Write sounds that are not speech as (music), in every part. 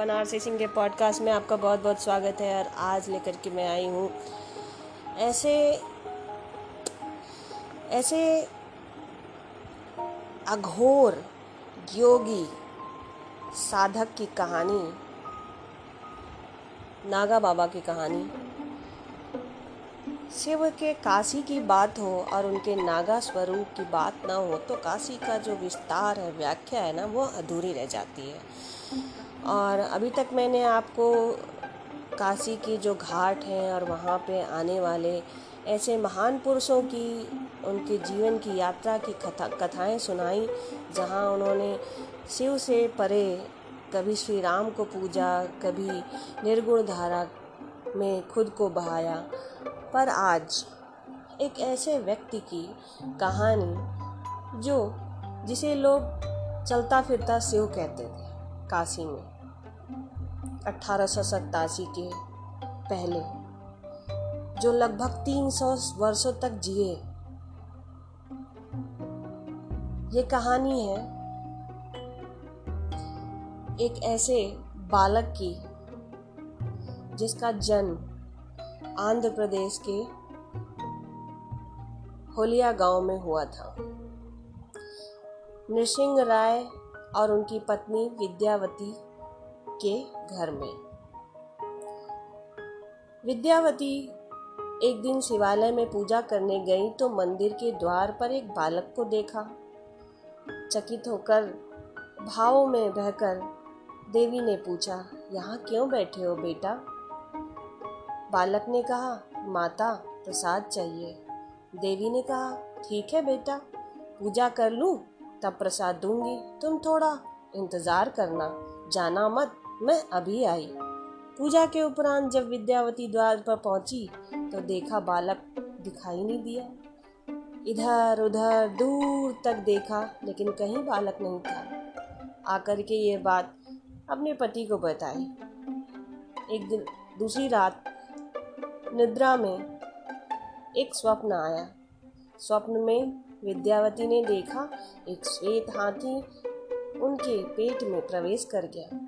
बनारसी सिंह के पॉडकास्ट में आपका बहुत बहुत स्वागत है और आज लेकर के मैं आई हूँ। ऐसे ऐसे अघोर योगी साधक की कहानी, नागा बाबा की कहानी, शिव के काशी की बात हो और उनके नागा स्वरूप की बात ना हो तो काशी का जो विस्तार है, व्याख्या है ना, वो अधूरी रह जाती है। और अभी तक मैंने आपको काशी की जो घाट हैं और वहाँ पे आने वाले ऐसे महान पुरुषों की, उनके जीवन की यात्रा की कथा, कथाएँ सुनाई, जहाँ उन्होंने शिव से परे कभी श्री राम को पूजा, कभी निर्गुण धारा में खुद को बहाया। पर आज एक ऐसे व्यक्ति की कहानी जो जिसे लोग चलता फिरता शिव कहते थे, काशी में। अठारह के पहले, जो लगभग 300 वर्षों तक जिए। ये कहानी है एक ऐसे बालक की, जिसका जन्म आंध्र प्रदेश के होलिया गाँव में हुआ था। नृसिंह राय और उनकी पत्नी विद्यावती के घर में। विद्यावती एक दिन शिवालय में पूजा करने गई तो मंदिर के द्वार पर एक बालक को देखा। चकित होकर भाव में बहकर देवी ने पूछा, यहाँ क्यों बैठे हो बेटा? बालक ने कहा, माता, प्रसाद चाहिए। देवी ने कहा, ठीक है बेटा, पूजा कर लूँ, तब प्रसाद दूँगी। तुम थोड़ा इंतज़ार करना, जाना मत। मैं अभी आई। पूजा के उपरांत जब विद्यावती द्वार पर पहुँची तो देखा बालक दिखाई नहीं दिया। इधर उधर दूर तक देखा, लेकिन कहीं बालक नहीं था। आकर के ये बात अपने पति को बताई। एक दिन, दूसरी रात, निद्रा में एक स्वप्न आया। स्वप्न में विद्यावती ने देखा, एक श्वेत हाथी उनके पेट में प्रवेश कर गया।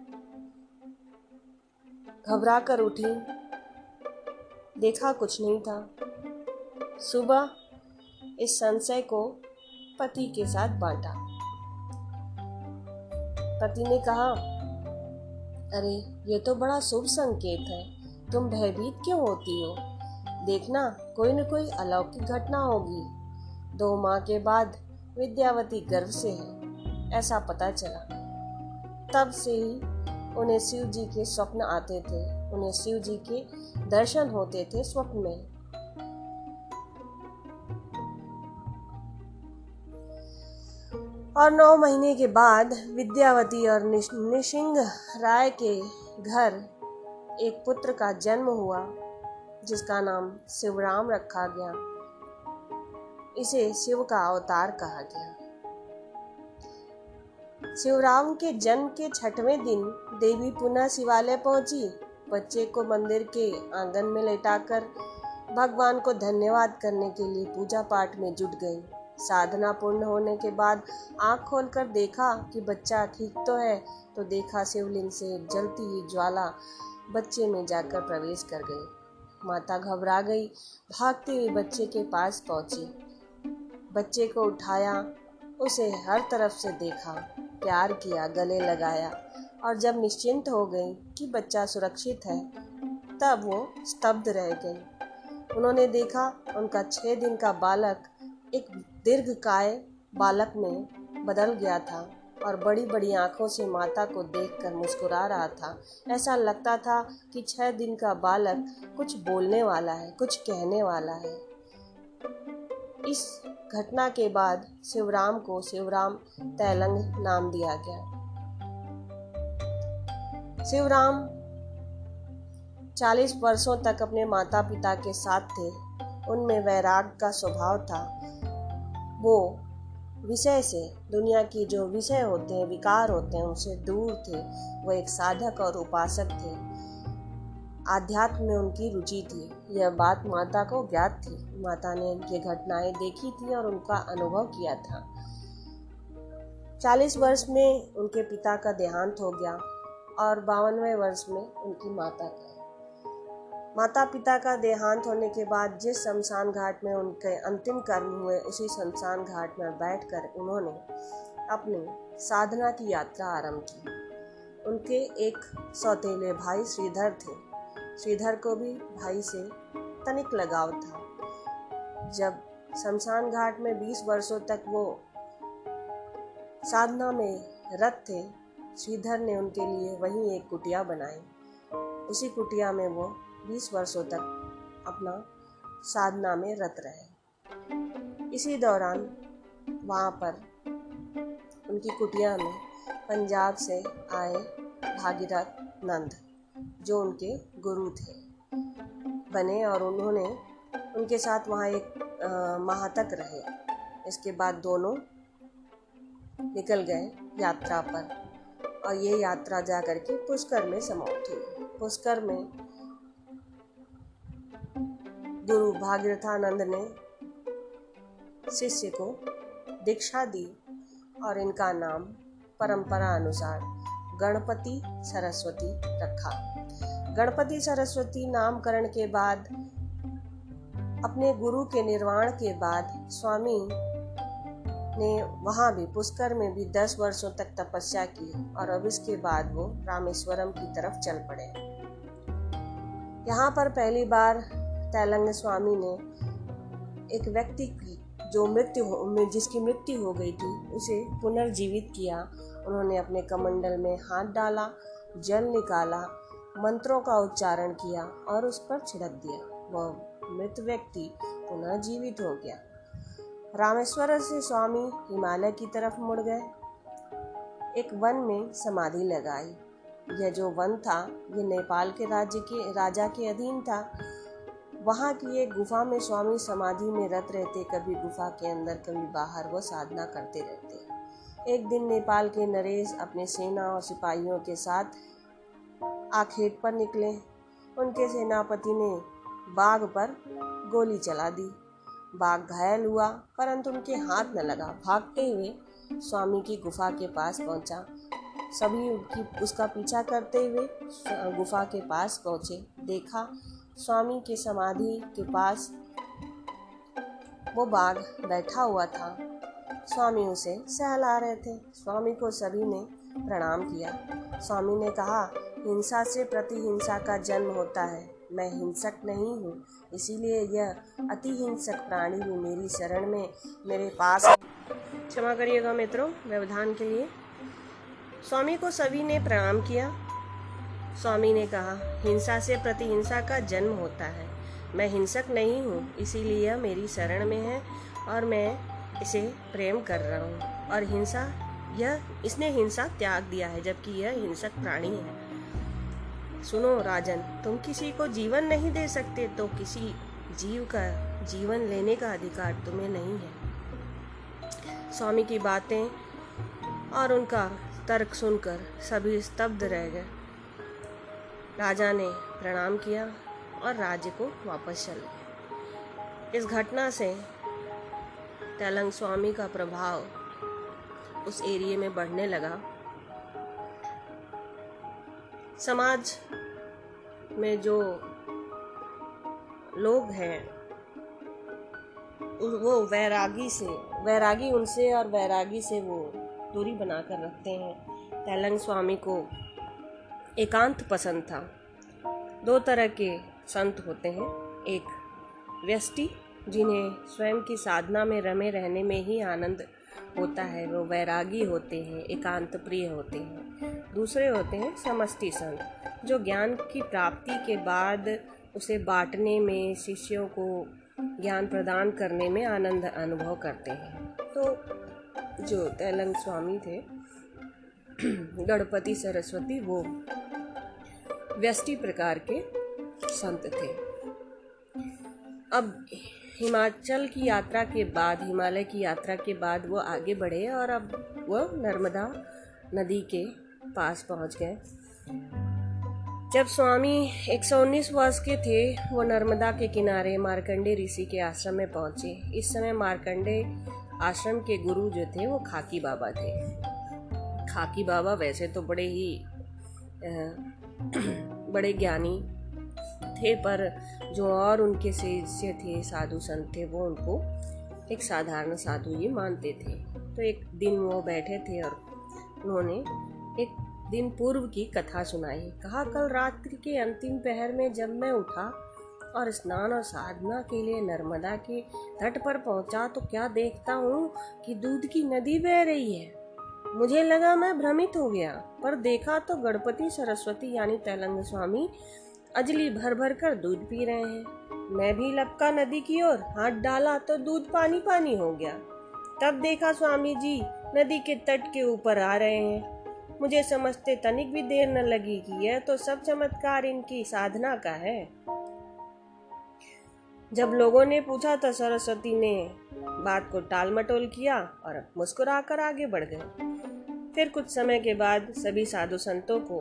घबरा कर उठी। देखा कुछ नहीं था। सुबह इस संशय को पति के साथ बांटा। पति ने कहा, अरे, ये तो बड़ा शुभ संकेत है। तुम भयभीत क्यों होती हो? देखना, कोई न कोई अलौकिक घटना होगी। दो माह के बाद विद्यावती गर्भ से है, ऐसा पता चला। तब से ही उन्हें शिव जी के स्वप्न आते थे, उन्हें शिव जी के दर्शन होते थे स्वप्न में। और नौ महीने के बाद विद्यावती और निशिंग राय के घर एक पुत्र का जन्म हुआ, जिसका नाम शिवराम रखा गया। इसे शिव का अवतार कहा गया। शिवराम के जन्म के छठवें दिन देवी पुनः शिवालय पहुँची। बच्चे को मंदिर के आँगन में लेटाकर भगवान को धन्यवाद करने के लिए पूजा पाठ में जुट गई। साधना पूर्ण होने के बाद आँख खोलकर देखा कि बच्चा ठीक तो है तो देखा शिवलिंग से जलती हुई ज्वाला बच्चे में जाकर प्रवेश कर गई। माता घबरा गई, भागते हुए बच्चे के पास पहुँची। बच्चे को उठाया, उसे हर तरफ़ से देखा। प्यार किया, गले लगाया और जब निश्चिंत हो गई कि बच्चा सुरक्षित है, तब वो स्तब्ध रह गई। उन्होंने देखा उनका छः दिन का बालक एक दीर्घकाय बालक में बदल गया था और बड़ी बड़ी आँखों से माता को देखकर मुस्कुरा रहा था। ऐसा लगता था कि छह दिन का बालक कुछ बोलने वाला है, कुछ कहने वाला है। इस घटना के बाद शिवराम को शिवराम तैलंग नाम दिया गया। शिवराम चालीस वर्षों तक अपने माता पिता के साथ थे। उनमें वैराग का स्वभाव था। वो विषय से, दुनिया की जो विषय होते हैं, विकार होते हैं, उनसे दूर थे। वो एक साधक और उपासक थे। आध्यात्म में उनकी रुचि थी। यह बात माता को ज्ञात थी। माता ने ये घटनाएँ देखी थी और उनका अनुभव किया था। चालीस वर्ष में उनके पिता का देहांत हो गया और बावनवे वर्ष में उनकी माता का। माता पिता का देहांत होने के बाद जिस शमशान घाट में उनके अंतिम कर्म हुए, उसी शमशान घाट में बैठकर उन्होंने अपनी साधना की यात्रा आरंभ की। उनके एक सौतेले भाई श्रीधर थे। श्रीधर को भी भाई से तनिक लगाव था। जब शमशान घाट में 20 वर्षों तक वो साधना में रत थे, श्रीधर ने उनके लिए वहीं एक कुटिया बनाई। उसी कुटिया में वो बीस वर्षों तक अपना साधना में रत रहे। इसी दौरान वहाँ पर उनकी कुटिया में पंजाब से आए भागीरथ नंद। जो उनके गुरु थे। बने और उन्होंने उनके साथ वहाँ एक माह तक रहे। इसके बाद दोनों निकल गए यात्रा पर। और ये यात्रा जा कर के पुष्कर में समाप्त हुई। पुष्कर में गुरु भागीरथानंद ने शिष्य को दीक्षा दी और इनका नाम परंपरा अनुसार गणपति सरस्वती रखा। गणपति सरस्वती नामकरण के बाद, अपने गुरु के निर्वाण के बाद स्वामी ने वहाँ भी पुष्कर में भी दस वर्षों तक तपस्या की और अब इसके बाद वो रामेश्वरम की तरफ़ चल पड़े। यहाँ पर पहली बार तैलंग स्वामी ने एक व्यक्ति की, जो मृत्यु जिसकी मृत्यु हो गई थी, उसे पुनर्जीवित किया। उन्होंने अपने कमंडल में हाथ डाला, जल निकाला मंत्रों का उच्चारण किया और उस पर छिड़क दिया। वह मृत व्यक्ति पुनः जीवित हो गया। रामेश्वर से स्वामी हिमालय की तरफ़ मुड़ गए। एक वन में समाधि लगाई। यह जो वन था, ये नेपाल के राज्य के, राजा के अधीन था। वहाँ की एक गुफा में स्वामी समाधि में रत रहते, कभी गुफा के अंदर, कभी बाहर वो साधना करते रहते। एक दिन नेपाल के नरेश अपने सेना और सिपाहियों के साथ आखेट पर निकले। उनके सेनापति ने बाघ पर गोली चला दी। बाघ घायल हुआ, परंतु उनके हाथ न लगा। भागते हुए स्वामी की गुफा के पास पहुँचा। सभी उनकी, उसका पीछा करते हुए गुफा के पास पहुँचे। देखा, स्वामी के समाधि के पास वो बाघ बैठा हुआ था। स्वामी उसे सहला रहे थे। स्वामी को सभी ने प्रणाम किया। स्वामी ने कहा हिंसा से प्रतिहिंसा का जन्म होता है। मैं हिंसक नहीं हूँ, इसीलिए यह अति हिंसक प्राणी भी मेरी शरण में मेरे पास क्षमा करिएगा मित्रों, व्यवधान के लिए। स्वामी को सभी ने प्रणाम किया। स्वामी ने कहा, हिंसा से प्रतिहिंसा का जन्म होता है। मैं हिंसक नहीं हूँ, इसीलिए यह मेरी शरण में है और मैं इसे प्रेम कर रहा हूँ। और हिंसा, यह, इसने हिंसा त्याग दिया है, जबकि यह हिंसक प्राणी है। सुनो राजन, तुम किसी को जीवन नहीं दे सकते तो किसी जीव का जीवन लेने का अधिकार तुम्हें नहीं है। स्वामी की बातें और उनका तर्क सुनकर सभी स्तब्ध रह गए। राजा ने प्रणाम किया और राज्य को वापस चल। गए इस घटना से तेलंग स्वामी का प्रभाव उस एरिए में बढ़ने लगा। समाज में जो लोग हैं वो वैरागी से, वैरागी उनसे और वैरागी से वो दूरी बना कर रखते हैं। तैलंग स्वामी को एकांत पसंद था। दो तरह के संत होते हैं। एक व्यष्टि, जिन्हें स्वयं की साधना में रमे रहने में ही आनंद होता है, वो वैरागी होते हैं एकांत प्रिय होते हैं। दूसरे होते हैं समष्टि संत, जो ज्ञान की प्राप्ति के बाद उसे बांटने में, शिष्यों को ज्ञान प्रदान करने में आनंद अनुभव करते हैं। तो जो तैलंग स्वामी थे, (clears throat) गणपति सरस्वती, वो व्यष्टि प्रकार के संत थे। अब हिमाचल की यात्रा के बाद, हिमालय की यात्रा के बाद वो आगे बढ़े और अब वो नर्मदा नदी के पास पहुँच गए। जब स्वामी 119 वर्ष के थे, वो नर्मदा के किनारे मार्कंडे ऋषि के आश्रम में पहुँचे। इस समय मार्कंडे आश्रम के गुरु जो थे, वो खाकी बाबा थे। खाकी बाबा वैसे तो बड़े ही (clears throat) बड़े ज्ञानी थे, पर जो और उनके शिष्य थे, साधु संत थे, वो उनको एक साधारण साधु ही मानते थे। तो एक दिन वो बैठे थे और उन्होंने एक दिन पूर्व की कथा सुनाई। कहा, कल रात्रि के अंतिम पहर में जब मैं उठा और स्नान और साधना के लिए नर्मदा के तट पर पहुँचा तो क्या देखता हूँ कि दूध की नदी बह रही है। मुझे लगा मैं भ्रमित हो गया, पर देखा तो गणपति सरस्वती यानी तैलंग स्वामी अजली भर भर कर दूध पी रहे हैं। मैं भी लपका नदी की ओर हाथ डाला तो दूध पानी पानी हो गया। तब देखा स्वामी जी, नदी के तट के ऊपर आ रहे हैं। मुझे समझते तनिक भी देर न लगी कि यह तो सब चमत्कार इनकी साधना का है। जब लोगों ने पूछा तो सरस्वती ने बात को टाल मटोल किया और मुस्कुराकर आगे बढ़ गए। फिर कुछ समय के बाद सभी साधु संतों को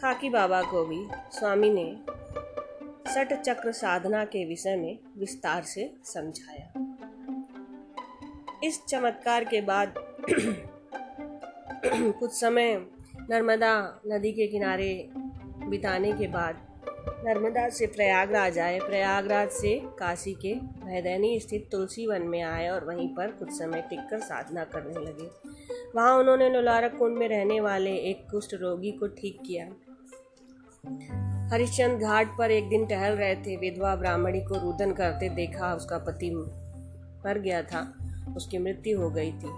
खाकी बाबा को भी स्वामी ने सट चक्र साधना के विषय में विस्तार से समझाया। इस चमत्कार के बाद (clears throat) कुछ समय नर्मदा नदी के किनारे बिताने के बाद नर्मदा से प्रयागराज आए। प्रयागराज से काशी के भैदैनी स्थित तुलसी वन में आए और वहीं पर कुछ समय टिककर साधना करने लगे। वहाँ उन्होंने लोलारक कुंड में रहने वाले एक कुष्ठ रोगी को ठीक किया। हरिश्चंद घाट पर एक दिन टहल रहे थे। विधवा ब्राह्मणी को रुदन करते देखा, उसका पति मर गया था। उसकी मृत्यु हो गई थी।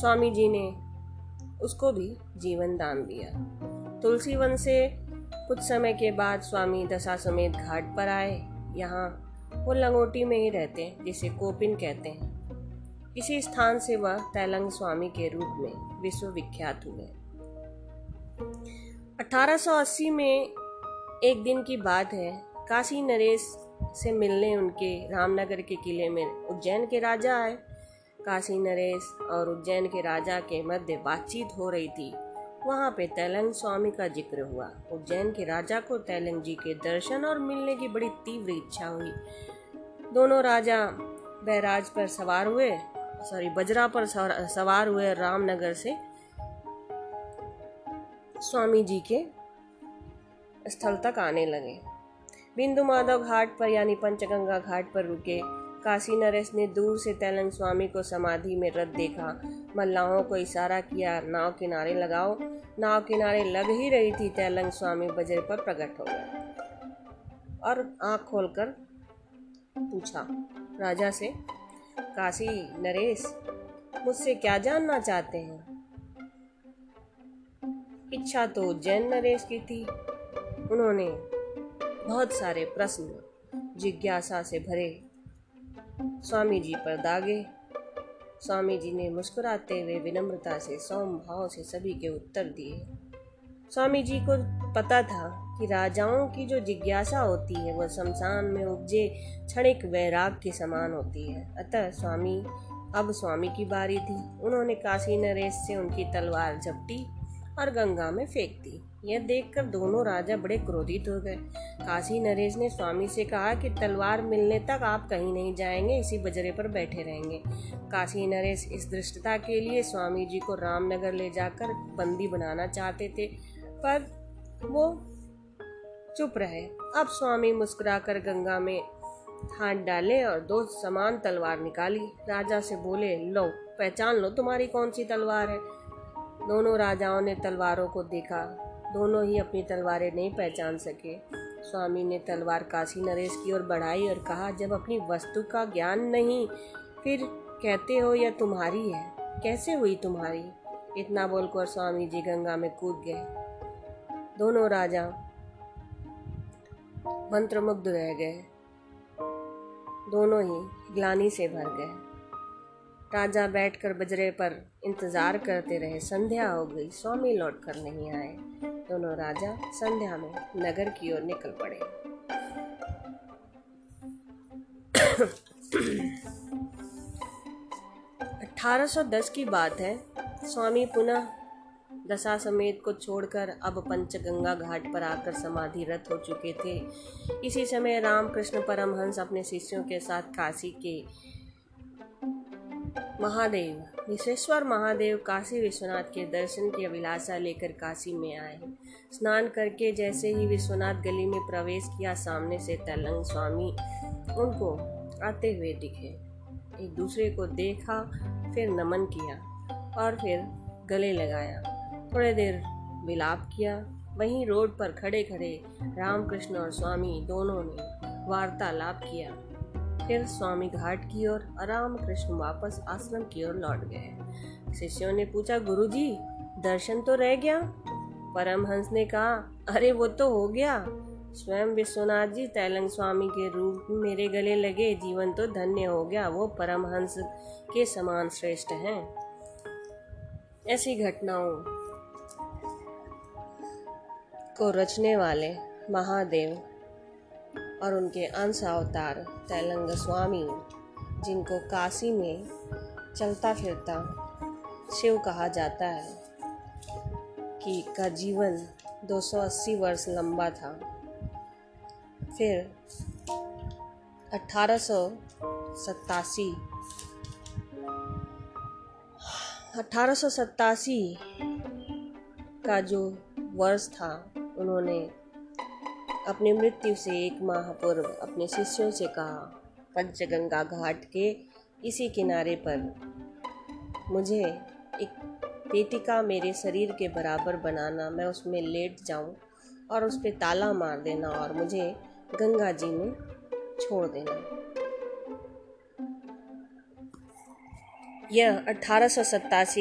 स्वामी जी ने उसको भी जीवन दान दिया। तुलसी वन से कुछ समय के बाद स्वामी दशा समेत घाट पर आए। यहाँ वो लंगोटी में ही रहते हैं जिसे कोपिन कहते हैं। इसी स्थान से वह तैलंग स्वामी के रूप में विश्वविख्यात हुए। 1880 में एक दिन की बात है, काशी नरेश से मिलने उनके रामनगर के किले में उज्जैन के राजा आए। काशी नरेश और उज्जैन के राजा के मध्य बातचीत हो रही थी। वहाँ पे तैलंग स्वामी का ज़िक्र हुआ। उज्जैन के राजा को तैलंग जी के दर्शन और मिलने की बड़ी तीव्र इच्छा हुई। दोनों राजा बैराज पर सवार हुए। सॉरी, बजरा पर सवार- हुए रामनगर से स्वामी जी के स्थल तक आने लगे। बिंदु माधव घाट पर यानी पंचगंगा घाट पर रुके। काशी नरेश ने दूर से तैलंग स्वामी को समाधि में रत देखा। मल्लाहों को इशारा किया, नाव किनारे लगाओ। नाव किनारे लग ही रही थी तैलंग स्वामी बजरे पर प्रकट हो गए और आँख खोलकर पूछा, राजा से काशी, नरेश, मुझसे क्या जानना चाहते हैं? इच्छा तो उज्जैन नरेश की थी। उन्होंने बहुत सारे प्रश्न जिज्ञासा से भरे। स्वामी जी पर दागे। स्वामी जी ने मुस्कुराते हुए विनम्रता से सौम भाव से सभी के उत्तर दिए। स्वामी जी को पता था कि राजाओं की जो जिज्ञासा होती है वह शमशान में उपजे क्षणिक वैराग के समान होती है। अतः स्वामी, अब स्वामी की बारी थी। उन्होंने काशी नरेश से उनकी तलवार झपटी और गंगा में फेंक दी। यह देखकर दोनों राजा बड़े क्रोधित हो गए। काशी नरेश ने स्वामी से कहा कि तलवार मिलने तक आप कहीं नहीं जाएँगे, इसी बजरे पर बैठे रहेंगे। काशी नरेश इस दृष्टता के लिए स्वामी जी को रामनगर ले जाकर बंदी बनाना चाहते थे, पर वो चुप रहे। अब स्वामी मुस्कुराकर गंगा में हाथ डाले और दो समान तलवार निकाली। राजा से बोले, लो, पहचान लो तुम्हारी कौन सी तलवार है? दोनों राजाओं ने तलवारों को देखा। दोनों ही अपनी तलवारें नहीं पहचान सके। स्वामी ने तलवार काशी नरेश की ओर बढ़ाई और कहा, जब अपनी वस्तु का ज्ञान नहीं, फिर कहते हो यह तुम्हारी है। कैसे हुई तुम्हारी? इतना बोलकर स्वामी जी गंगा में कूद गए। दोनों राजा मंत्रमुग्ध रह गए। दोनों ही ग्लानी से भर गए। राजा बैठकर बजरे पर इंतज़ार करते रहे। संध्या हो गई, स्वामी लौट कर नहीं आए। दोनों राजा संध्या में नगर की ओर निकल पड़े। अठारह दस की बात है। स्वामी पुनः दशा समेत को छोड़कर अब पंचगंगा घाट पर आकर समाधि समाधिरत हो चुके थे। इसी समय रामकृष्ण परमहंस अपने शिष्यों के साथ काशी के महादेव, विश्वेश्वर महादेव, काशी विश्वनाथ के दर्शन की अभिलाषा लेकर काशी में आए। स्नान करके जैसे ही विश्वनाथ गली में प्रवेश किया, सामने से तलंग स्वामी उनको आते हुए दिखे। एक दूसरे को देखा, फिर नमन किया और फिर गले लगाया। थोड़े देर विलाप किया। वहीं रोड पर खड़े खड़े रामकृष्ण और स्वामी दोनों ने वार्तालाप किया। फिर स्वामी घाट की ओर और रामकृष्ण वापस आश्रम की ओर लौट गए। शिष्यों ने पूछा, गुरुजी, दर्शन तो रह गया? परमहंस ने कहा, अरे, वो तो हो गया। स्वयं विश्वनाथ जी तैलंग स्वामी के रूप मेरे गले लगे। जीवन तो धन्य हो गया। वो परमहंस के समान श्रेष्ठ हैं। ऐसी घटनाओं को रचने वाले महादेव और उनके अंश अवतार तैलंग स्वामी, जिनको काशी में चलता फिरता शिव कहा जाता है, कि का जीवन 280 वर्ष लंबा था। फिर अठारह अठारह का जो वर्ष था उन्होंने अपनी मृत्यु से एक माह पूर्व अपने शिष्यों से कहा, पंचगंगा घाट के इसी किनारे पर मुझे एक पेटिका मेरे शरीर के बराबर बनाना, मैं उसमें लेट जाऊँ और उस पर ताला मार देना और मुझे गंगा जी में छोड़ देना। यह अठारह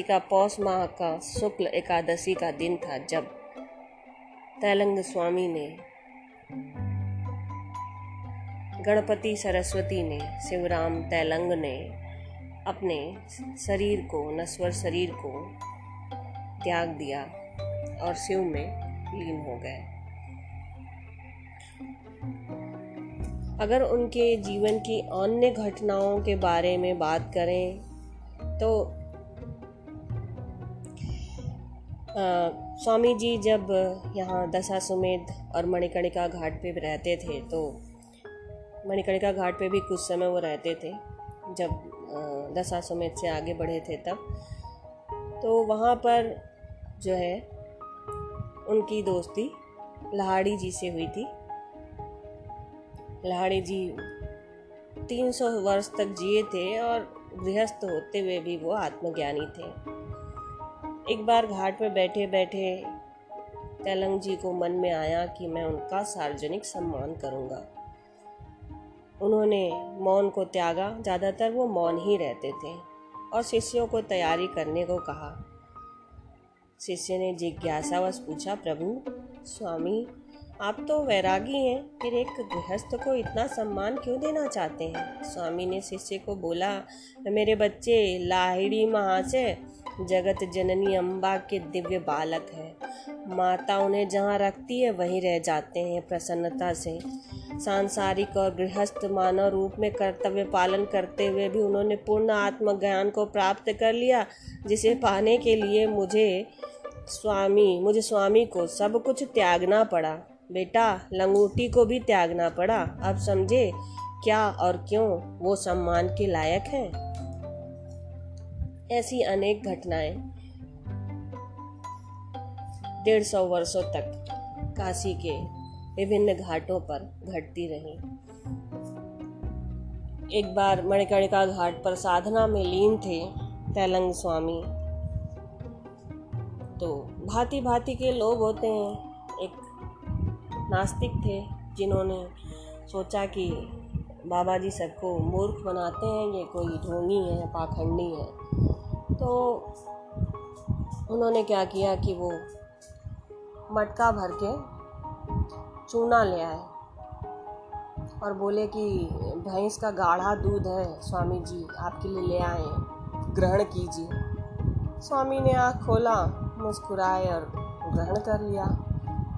का पौष माह का शुक्ल एकादशी का दिन था, जब तैलंग स्वामी ने, गणपति सरस्वती ने, शिवराम तैलंग ने अपने शरीर को, नश्वर शरीर को त्याग दिया और शिव में लीन हो गए। अगर उनके जीवन की अन्य घटनाओं के बारे में बात करें तो स्वामी जी जब यहाँ दशा दशाश्वमेध और मणिकर्णिका घाट पे रहते थे तो मणिकर्णिका घाट पे भी कुछ समय वो रहते थे, जब दशा दशाश्वमेध से आगे बढ़े थे तब। तो वहाँ पर जो है, उनकी दोस्ती लहाड़ी जी से हुई थी। लहाड़ी जी 300 वर्ष तक जिए थे और गृहस्थ होते हुए भी वो आत्मज्ञानी थे। एक बार घाट पर बैठे बैठे तैलंग जी को मन में आया कि मैं उनका सार्वजनिक सम्मान करूँगा। उन्होंने मौन को त्यागा। ज़्यादातर वो मौन ही रहते थे और शिष्यों को तैयारी करने को कहा। शिष्य ने जिज्ञासावश पूछा, प्रभु, स्वामी आप तो वैरागी हैं, फिर एक गृहस्थ को इतना सम्मान क्यों देना चाहते हैं? स्वामी ने शिष्य को बोला, मेरे बच्चे, लाहिड़ी महाशय, जगत जननी अम्बा के दिव्य बालक है। माता उन्हें जहाँ रखती है, वहीं रह जाते हैं प्रसन्नता से। सांसारिक और गृहस्थ मानव रूप में कर्तव्य पालन करते हुए भी उन्होंने पूर्ण आत्मज्ञान को प्राप्त कर लिया, जिसे पाने के लिए मुझे स्वामी मुझे स्वामी को सब कुछ त्यागना पड़ा। बेटा, लंगूटी को भी त्यागना पड़ा। अब समझे क्या और क्यों वो सम्मान के लायक हैं? ऐसी अनेक घटनाएँ। डेढ़ सौ वर्षों तक काशी के विभिन्न घाटों पर घटती रही। एक बार मणिकर्णिका घाट पर साधना में लीन थे तेलंग स्वामी। तो भांति भांति के लोग होते हैं। नास्तिक थे, जिन्होंने सोचा कि बाबा जी सबको मूर्ख बनाते हैं, ये कोई ढोंगी है, पाखंडी है। तो उन्होंने क्या किया कि वो मटका भर के चूना ले आए और बोले कि, भैंस का गाढ़ा दूध है स्वामी जी आपके लिए ले आए ग्रहण कीजिए। स्वामी ने आँख खोला, मुस्कुराए और ग्रहण कर लिया।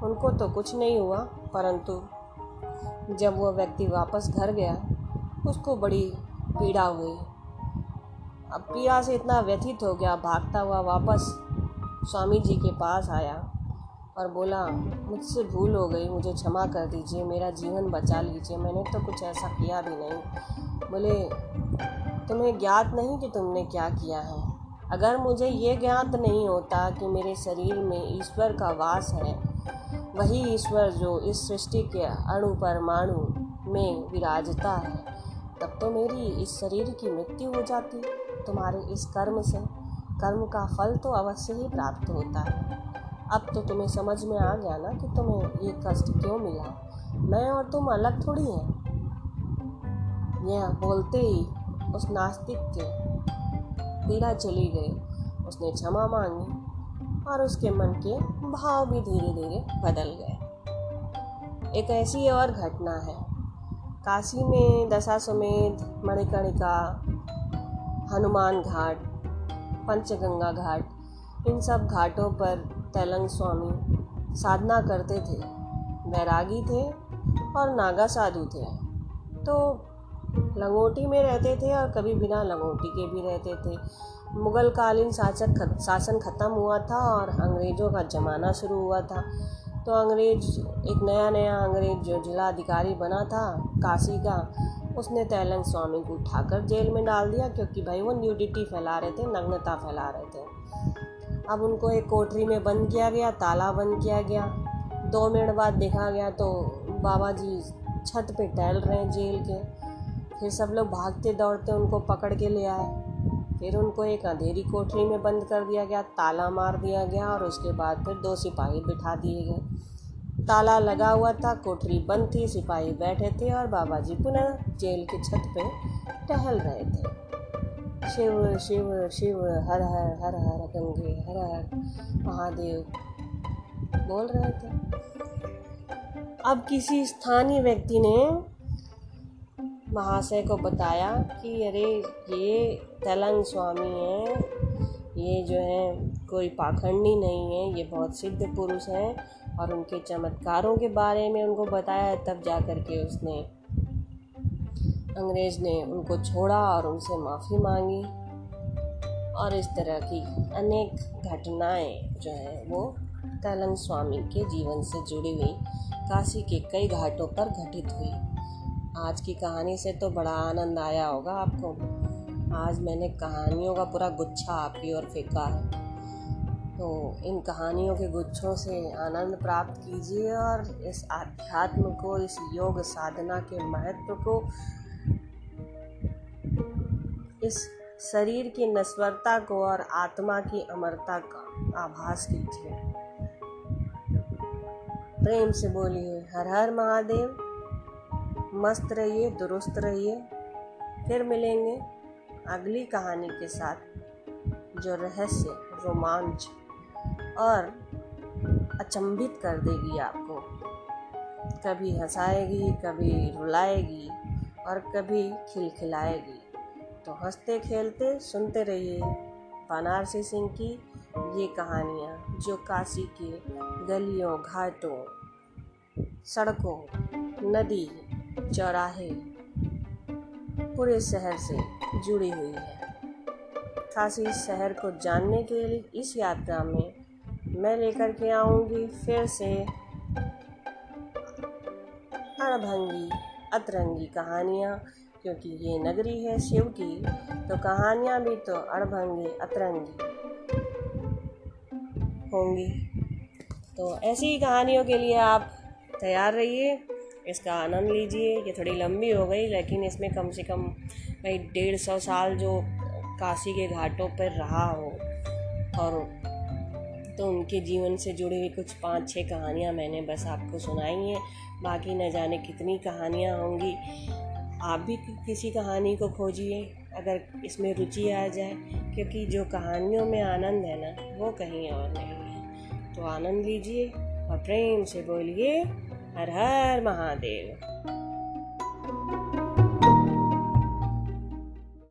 उनको तो कुछ नहीं हुआ, परंतु जब वह व्यक्ति वापस घर गया, उसको बड़ी पीड़ा हुई। अब पीड़ा से इतना व्यथित हो गया, भागता हुआ वापस स्वामी जी के पास आया और बोला, मुझसे भूल हो गई, मुझे क्षमा कर दीजिए, मेरा जीवन बचा लीजिए, मैंने तो कुछ ऐसा किया भी नहीं। बोले, तुम्हें ज्ञात नहीं कि तुमने क्या किया है? अगर मुझे ये ज्ञात नहीं होता कि मेरे शरीर में ईश्वर का वास है वही ईश्वर जो इस सृष्टि के अणु परमाणु में विराजता है। तब तो मेरी इस शरीर की मृत्यु हो जाती, तुम्हारे इस कर्म से। कर्म का फल तो अवश्य ही प्राप्त होता है। अब तो तुम्हें समझ में आ गया ना कि तुम्हें ये कष्ट क्यों मिला? मैं और तुम अलग थोड़ी हैं। यह बोलते ही उस नास्तिक के पीड़ा चली गई। उसने क्षमा मांगी। और उसके मन के भाव भी धीरे धीरे बदल गए। एक ऐसी और घटना है। काशी में दशा समेत मणिकर्णिका, हनुमान घाट, पंचगंगा घाट, इन सब घाटों पर तेलंग स्वामी साधना करते थे। बैरागी थे और नागा साधु थे। तो लंगोटी में रहते थे और कभी बिना लंगोटी के भी रहते थे। मुग़ल कालीन शासक शासन ख़त्म हुआ था और अंग्रेज़ों का ज़माना शुरू हुआ था। तो अंग्रेज़, एक नया नया अंग्रेज़ जो जिला अधिकारी बना था काशी का उसने तैलंग स्वामी को उठाकर जेल में डाल दिया क्योंकि भाई वो न्यूडिटी फैला रहे थे, नग्नता फैला रहे थे। अब उनको एक कोठरी में बंद किया गया, ताला बंद किया गया। दो मिनट बाद देखा गया तो बाबा जी छत पे टहल रहे हैं जेल के। फिर सब लोग भागते दौड़ते उनको पकड़ के ले आए। फिर उनको एक अंधेरी कोठरी में बंद कर दिया गया, ताला मार दिया गया और उसके बाद फिर दो सिपाही बिठा दिए गए। ताला लगा हुआ था, कोठरी बंद थी, सिपाही बैठे थे और बाबा जी पुनः जेल की छत पे टहल रहे थे। शिव शिव शिव, हर हर हर हर, गंगे, हर हर, महादेव बोल रहे थे। अब किसी स्थानीय व्यक्ति ने महाशय को बताया कि अरे ये तेलंग स्वामी हैं। ये जो है, कोई पाखंडी नहीं है, ये बहुत सिद्ध पुरुष हैं और उनके चमत्कारों के बारे में उनको बताया तब जा कर के उसने अंग्रेज़ ने उनको छोड़ा और उनसे माफ़ी मांगी। और इस तरह की अनेक घटनाएँ जो हैं, वो तेलंग स्वामी के जीवन से जुड़ी हुई, काशी के कई घाटों पर घटित हुई। आज की कहानी से तो बड़ा आनंद आया होगा आपको। आज मैंने कहानियों का पूरा गुच्छा आपकी ओर फेंका है। तो इन कहानियों के गुच्छों से आनंद प्राप्त कीजिए और इस आध्यात्म को, इस योग साधना के महत्व को, इस शरीर की नस्वरता को और आत्मा की अमरता का आभास कीजिए। प्रेम से बोलिए, हर हर महादेव, मस्त रहिए, दुरुस्त रहिए, फिर मिलेंगे। अगली कहानी के साथ जो रहस्य, रोमांच और अचंभित कर देगी आपको। कभी हंसाएगी, कभी रुलाएगी और कभी खिलखिलाएगी। तो हँसते, खेलते, सुनते रहिए बनारसी सिंह की ये कहानियाँ, जो काशी के गलियों, घाटों, सड़कों, नदी, चौराहे पूरे शहर से जुड़ी हुई है। काशी शहर को जानने के लिए इस यात्रा में मैं लेकर के आऊँगी, फिर से अड़भंगी अतरंगी कहानियाँ, क्योंकि ये नगरी है शिव की तो कहानियाँ भी तो अड़भंगी अतरंगी होंगी। तो ऐसी ही कहानियों के लिए आप तैयार रहिए। इसका आनंद लीजिए, ये थोड़ी लंबी हो गई, लेकिन इसमें कम से कम भाई डेढ़ सौ साल जो काशी के घाटों पर रहा हो, और तो उनके जीवन से जुड़ी हुई कुछ पाँच छह कहानियाँ मैंने बस आपको सुनाई हैं। बाकी न जाने कितनी कहानियाँ होंगी, आप भी किसी कहानी को खोजिए, अगर इसमें रुचि आ जाए, क्योंकि जो कहानियों में आनंद है ना, वो कहीं और नहीं है। तो आनंद लीजिए और प्रेम से बोलिए हर हर महादेव।